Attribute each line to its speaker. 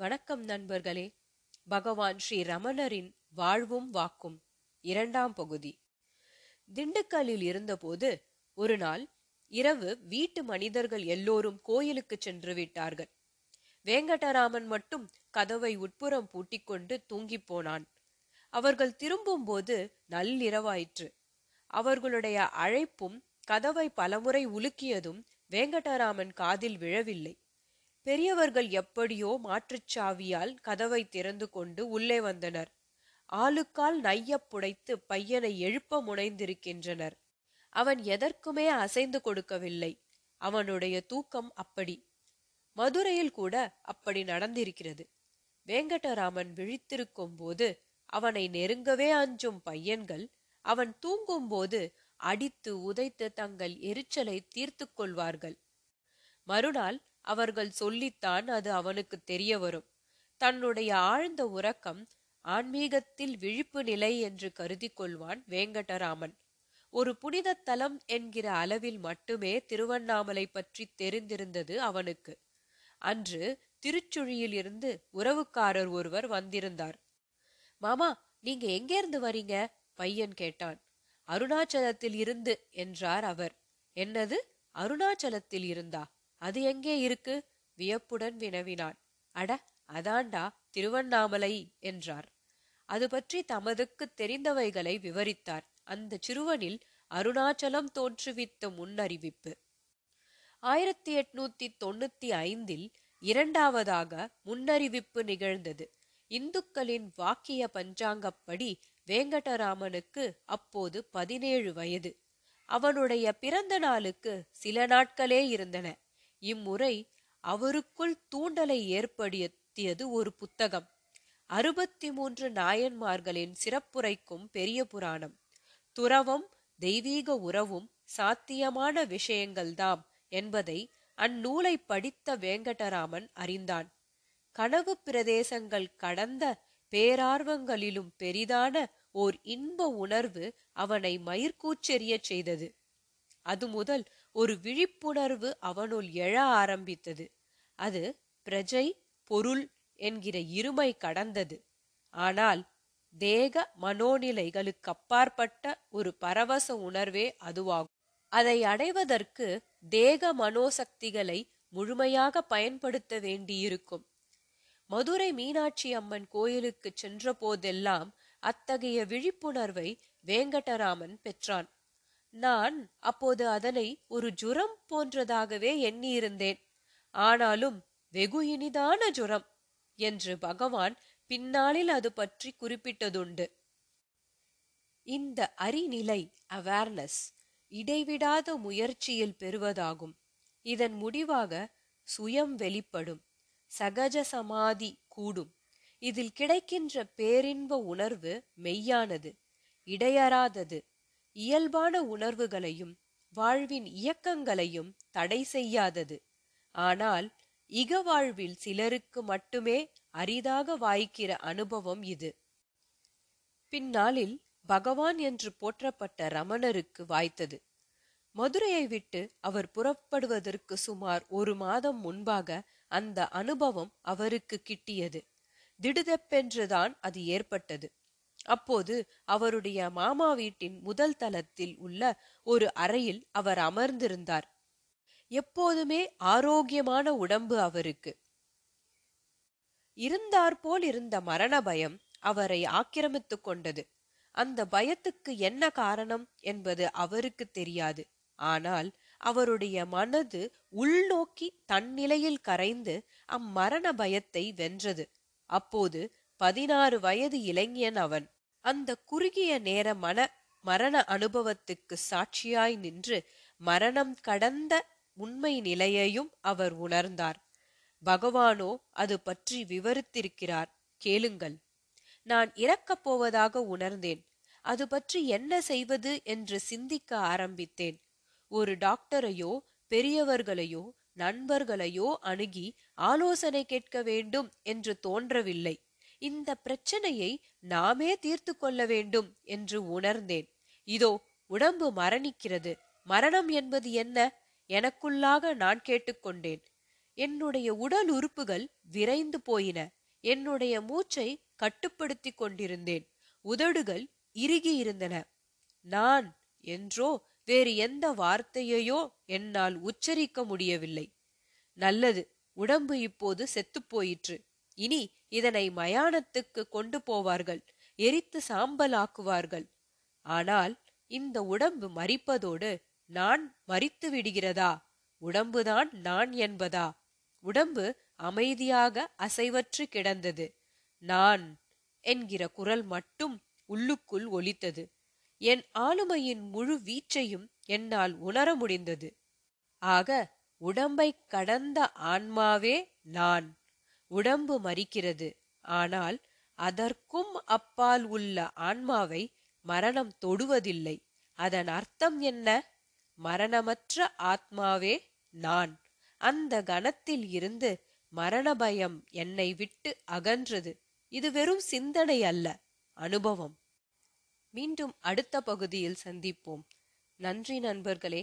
Speaker 1: வணக்கம் நண்பர்களே. பகவான் ஸ்ரீ ரமணரின் வாழ்வும் வாக்கும் இரண்டாம் பகுதி. திண்டுக்கல்லில் இருந்தபோது ஒரு நாள் இரவு வீட்டு மனிதர்கள் எல்லோரும் கோயிலுக்கு சென்று விட்டார்கள். வேங்கடராமன் மட்டும் கதவை உட்புறம் பூட்டிக்கொண்டு தூங்கிப் போனான். அவர்கள் திரும்பும்போது நள்ளிரவாயிற்று. அவர்களுடைய அழைப்பும் கதவை பலமுறை உலுக்கியதும் வேங்கடராமன் காதில் விழவில்லை. பெரியவர்கள் எப்படியோ மாற்றுச்சாவியால் கதவை திறந்து கொண்டு உள்ளே வந்தனர். ஆளுக்கால் நையப் புடைத்து பையனை எழுப்ப முனைந்திருக்கின்றனர். அவன் எதற்குமே அசைந்து கொடுக்கவில்லை. அவனுடைய தூக்கம் அப்படி. மதுரையில் கூட அப்படி நடந்திருக்கிறது. வேங்கடராமன் விழித்திருக்கும் போது அவனை நெருங்கவே அஞ்சும் பையன்கள் அவன் தூங்கும்போது அடித்து உதைத்து தங்கள் எரிச்சலை தீர்த்து கொள்வார்கள். மறுநாள் அவர்கள் சொல்லித்தான் அது அவனுக்கு தெரிய வரும். தன்னுடைய ஆழ்ந்த உறக்கம் ஆன்மீகத்தில் விழிப்பு நிலை என்று கருதி கொள்வான் வேங்கடராமன். ஒரு புனித தலம் என்கிற அளவில் மட்டுமே திருவண்ணாமலை பற்றி தெரிந்திருந்தது அவனுக்கு. அன்று திருச்சுழியில் இருந்து உறவுக்காரர் ஒருவர் வந்திருந்தார். மாமா நீங்க எங்கேருந்து வரீங்க? பையன் கேட்டான். அருணாச்சலத்தில் இருந்து என்றார் அவர். என்னது? அருணாச்சலத்தில் இருந்தா? அது எங்கே இருக்கு? வியப்புடன் வினவினான். அட அதாண்டா திருவண்ணாமலை என்றார். அது பற்றி தமதுக்கு தெரிந்தவைகளை விவரித்தார். அந்த சிறுவனில் அருணாச்சலம் தோற்றுவித்த முன்னறிவிப்பு. ஆயிரத்தி எட்நூத்தி தொண்ணூத்தி ஐந்தில் இரண்டாவதாக முன்னறிவிப்பு நிகழ்ந்தது. இந்துக்களின் வாக்கிய பஞ்சாங்கப்படி வேங்கடராமனுக்கு அப்போது பதினேழு வயது. அவனுடைய பிறந்த நாளுக்கு சில நாட்களே இருந்தன. இம்முறை அவருக்குள் தூண்டலை ஏற்படுத்தியது ஒரு புத்தகம். அறுபத்தி மூன்று நாயன்மார்களின் சிறப்புரைக்கும் பெரிய புராணம். துறவம் தெய்வீக உறவும் சாத்தியமான விஷயங்கள்தாம் என்பதை அந்நூலை படித்த வேங்கடராமன் அறிந்தான். கனவு பிரதேசங்கள் கடந்த பேரார்வங்களிலும் பெரிதான ஓர் இன்ப உணர்வு அவனை மயிர்கூச்செறிய செய்தது. அது முதல் ஒரு விழிப்புணர்வு அவனுள் எழ ஆரம்பித்தது. அது பிரஜை பொருள் என்கிற இருமை கடந்தது. ஆனால் தேக மனோநிலைகளுக்கு அப்பாற்பட்ட ஒரு பரவச உணர்வே அதுவாகும். அதை அடைவதற்கு தேக மனோசக்திகளை முழுமையாக பயன்படுத்த வேண்டியிருக்கும். மதுரை மீனாட்சி அம்மன் கோயிலுக்கு சென்ற போதெல்லாம் அத்தகைய விழிப்புணர்வை வேங்கடராமன் பெற்றான். நான் அப்போது அதனை ஒரு ஜுரம் போன்றதாகவே எண்ணியிருந்தேன். ஆனாலும் வெகு இனிதான ஜுரம் என்று பகவான் பின்னாளில் அது பற்றி குறிப்பிட்டதுண்டு. இந்த அறிநிலை அவேர்னஸ் இடைவிடாத முயற்சியில் பெறுவதாகும். இதன் முடிவாக சுயம் வெளிப்படும் சகஜ சமாதி கூடும். இதில் கிடைக்கின்ற பேரின்ப உணர்வு மெய்யானது இடையறாதது. இயல்பான உணர்வுகளையும் வாழ்வின் இயக்கங்களையும் தடை செய்யாதது. ஆனால் இக வாழ்வில் சிலருக்கு மட்டுமே அரிதாக வாய்க்கிற அனுபவம் இது. பின்னாளில் பகவான் என்று போற்றப்பட்ட ரமணருக்கு வாய்த்தது. மதுரையை விட்டு அவர் புறப்படுவதற்கு சுமார் ஒரு மாதம் முன்பாக அந்த அனுபவம் அவருக்கு கிட்டியது. திடுதெப்பென்றுதான் அது ஏற்பட்டது. அப்போது அவருடைய மாமா வீட்டின் முதல் தளத்தில் உள்ள ஒரு அறையில் அவர் அமர்ந்திருந்தார். எப்போதுமே ஆரோக்கியமான உடம்பு அவருக்கு. இருந்தாற்போல் இருந்த மரண பயம் அவரை ஆக்கிரமித்துக் கொண்டது. அந்த பயத்துக்கு என்ன காரணம் என்பது அவருக்கு தெரியாது. ஆனால் அவருடைய மனது உள்நோக்கி தன்னிலையில் கரைந்து அம்மரண பயத்தை வென்றது. அப்போது பதினாறு வயது இளைஞன் அவன். அந்த குறுகிய நேர மன மரண அனுபவத்துக்கு சாட்சியாய் நின்று மரணம் கடந்த உண்மை நிலையையும் அவர் உணர்ந்தார். பகவானோ அது பற்றி விவரித்திருக்கிறார். கேளுங்கள். நான் இறக்கப் போவதாக உணர்ந்தேன். அது பற்றி என்ன செய்வது என்று சிந்திக்க ஆரம்பித்தேன். ஒரு டாக்டரையோ பெரியவர்களையோ நண்பர்களையோ அணுகி ஆலோசனை கேட்க வேண்டும் என்று தோன்றவில்லை. இந்த பிரச்சனையை நாமே தீர்த்து கொள்ள வேண்டும் என்று உணர்ந்தேன். இதோ உடம்பு மரணிக்கிறது. மரணம் என்பது என்ன? எனக்குள்ளாக நான் கேட்டுக்கொண்டேன். என்னுடைய உடல் உறுப்புகள் விரைந்து போயின. என்னுடைய மூச்சை கட்டுப்படுத்திக் கொண்டிருந்தேன். உதடுகள் இறுகி இருந்தன. நான் என்றோ வேறு எந்த வார்த்தையையோ என்னால் உச்சரிக்க முடியவில்லை. நல்லது உடம்பு இப்போது செத்துப் போயிற்று. இனி இதனை மயானத்துக்கு கொண்டு போவார்கள் எரித்து சாம்பலாக்குவார்கள். ஆனால் இந்த உடம்பு மறிப்பதோடு நான் மறித்து விடுகிறதா? உடம்புதான் நான் என்பதா? உடம்பு அமைதியாக அசைவற்று கிடந்தது. நான் என்கிற குரல் மட்டும் உள்ளுக்குள் ஒலித்தது. என் ஆளுமையின் முழு வீச்சையும் என்னால் உணர முடிந்தது. ஆக உடம்பை கடந்த ஆன்மாவே நான். உடம்பு மறிக்கிறது ஆனால் அதற்கும் அப்பால் உள்ள ஆன்மாவை மரணம் தொடுவதில்லை. அதன் அர்த்தம் என்ன? மரணமற்ற ஆத்மாவே நான். அந்த கணத்தில் இருந்து மரண பயம் என்னை விட்டு அகன்றது. இது வெறும் சிந்தனை அல்ல அனுபவம். மீண்டும் அடுத்த பகுதியில் சந்திப்போம். நன்றி நண்பர்களே.